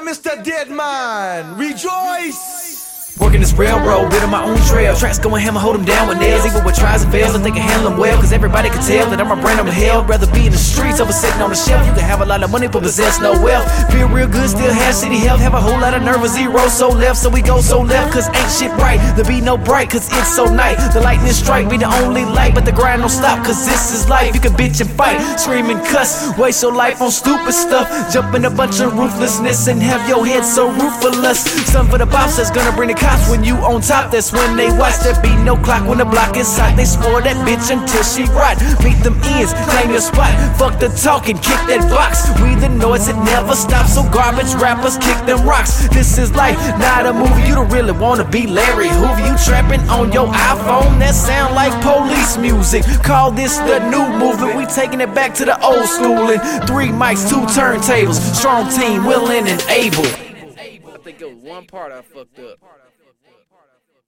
Mr. Deadman, rejoice! Working this railroad, building my own trail. Tracks going hammer, hold them down with nails. Even with tries and fails, I think I handle them well. Cause everybody can tell that I'm a brand, I'm hell. Rather be in the streets over sitting on the shelf. You can have a lot of money, but possess no wealth. Feel real good, still have city health. Have a whole lot of nerve, zero so left. So we go so left, cause ain't shit right. There be no bright, cause it's so night. The lightning strike be the only light, but the grind don't stop, cause this is life. You can bitch and fight, scream and cuss. Waste your life on stupid stuff. Jump in a bunch of ruthlessness and have your head so ruthless. Some for the boss that's gonna bring the cops when you on top. That's when they watch. There be no clock when the block is hot. They spoil that bitch until she rot. Meet them ends, claim your spot. Fuck the talking, kick that box. We the noise, it never stops. So garbage rappers kick them rocks. This is life, not a movie. You don't really wanna be Larry Hoover. You trapping on your iPhone? That sound like police music. Call this the new movement. We taking it back to the old school. And three mics, two turntables. Strong team, willing and able. I think it was one part I fucked up.